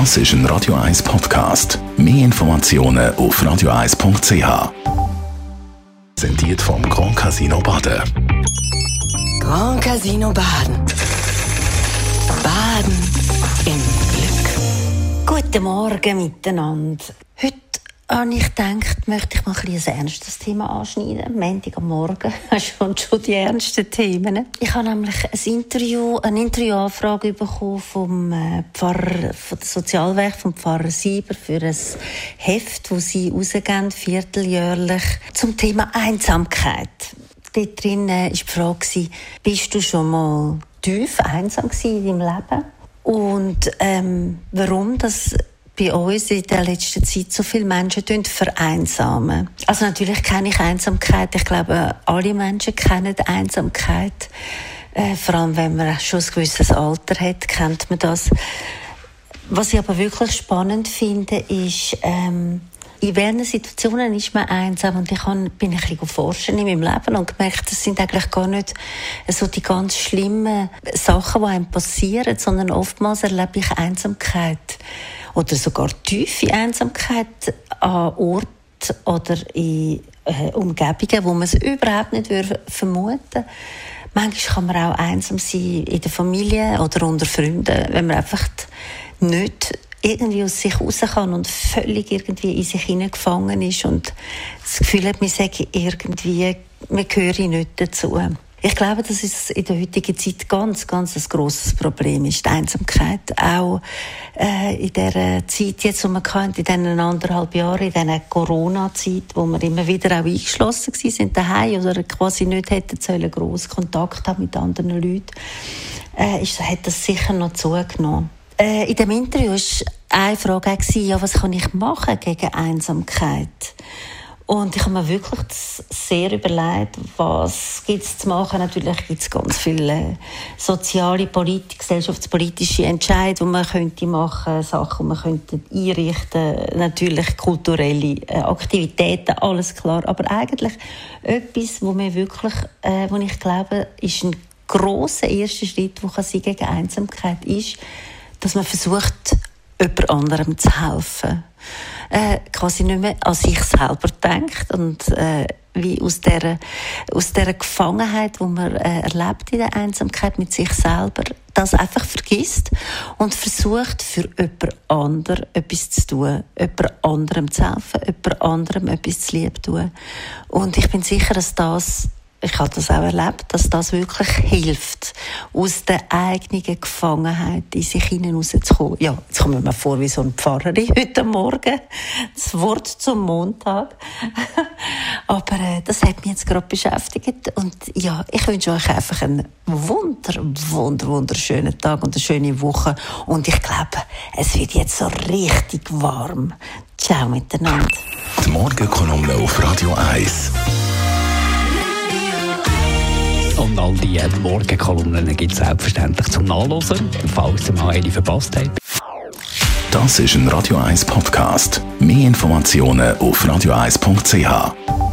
Das ist ein Radio 1 Podcast. Mehr Informationen auf radio1.ch. Präsentiert vom Grand Casino Baden. Grand Casino Baden. Baden im Glück. Guten Morgen miteinander. Heute habe ich gedacht, möchte ich mal ein, ein ernstes Thema anschneiden. Montag am Morgen schon schon die ernsten Themen. Ich habe nämlich ein Interview, eine Interviewanfrage bekommen vom äh, Pfarrer, von der Sozialwerk vom Pfarrer Sieber für ein Heft, das sie rausgeben, vierteljährlich, zum Thema Einsamkeit. Dort drin war die Frage, bist du schon mal tief einsam in deinem Leben? Und ähm, warum das bei uns in der letzten Zeit so viele Menschen vereinsamen. Also natürlich kenne ich Einsamkeit. Ich glaube, alle Menschen kennen Einsamkeit. Äh, vor allem, wenn man schon ein gewisses Alter hat, kennt man das. Was ich aber wirklich spannend finde, ist, ähm, in welchen Situationen ist man einsam? Und ich bin ein bisschen forschen in meinem Leben und gemerkt, das sind eigentlich gar nicht so die ganz schlimmen Sachen, die einem passieren, sondern oftmals erlebe ich Einsamkeit oder sogar tiefe Einsamkeit an Orten oder in äh, Umgebungen, wo man es überhaupt nicht vermuten würde. Manchmal kann man auch einsam sein in der Familie oder unter Freunden, wenn man einfach nicht irgendwie aus sich raus kann und völlig irgendwie in sich hineingefangen ist und das Gefühl hat, man sage irgendwie, man gehöre nicht dazu. Ich glaube, dass es in der heutigen Zeit ganz, ganz ein grosses Problem ist, die Einsamkeit. Auch äh, in der Zeit jetzt, wo man kennt, in diesen anderthalb Jahren, in dieser Corona-Zeit, wo wir immer wieder auch eingeschlossen sind daheim oder quasi nicht hätten sollen grossen Kontakt haben mit anderen Leuten, äh, ist, hat das sicher noch zugenommen. Äh, in dem Interview war eine Frage, ja, was kann ich machen gegen Einsamkeit? Und ich habe mir wirklich sehr überlegt, was es zu machen. Natürlich gibt es ganz viele soziale, politische, gesellschaftspolitische Entscheidungen, die man könnte machen, Sachen, die man könnte einrichten, natürlich kulturelle äh, Aktivitäten, alles klar. Aber eigentlich etwas, wo mir wirklich, äh, wo ich glaube, ist ein großer erster Schritt, wo gegen Einsamkeit ist, dass man versucht, jemand anderem zu helfen äh, quasi nicht mehr an sich selber denkt und äh, wie aus der aus der Gefangenheit, wo man äh, erlebt in der Einsamkeit mit sich selber, das einfach vergisst und versucht für jemand anderem etwas zu tun, jemand anderem zu helfen, jemand anderem etwas zu lieb tun. Und ich bin sicher, dass das ich habe das auch erlebt, dass das wirklich hilft, aus der eigenen Gefangenheit in sich hinauszukommen. Ja, jetzt kommen wir mir vor wie so ein Pfarrerin heute Morgen. Das Wort zum Montag. Aber äh, das hat mich jetzt gerade beschäftigt. Und ja, ich wünsche euch einfach einen wunder, wunder, wunderschönen Tag und eine schöne Woche. Und ich glaube, es wird jetzt so richtig warm. Ciao miteinander. Die Morgenkolumne auf Radio 1. Und all die Morgenkolumnen gibt es selbstverständlich zum Nachlesen, falls ihr mal eine verpasst habt. Das ist ein Radio 1 Podcast. Mehr Informationen auf radio1.ch.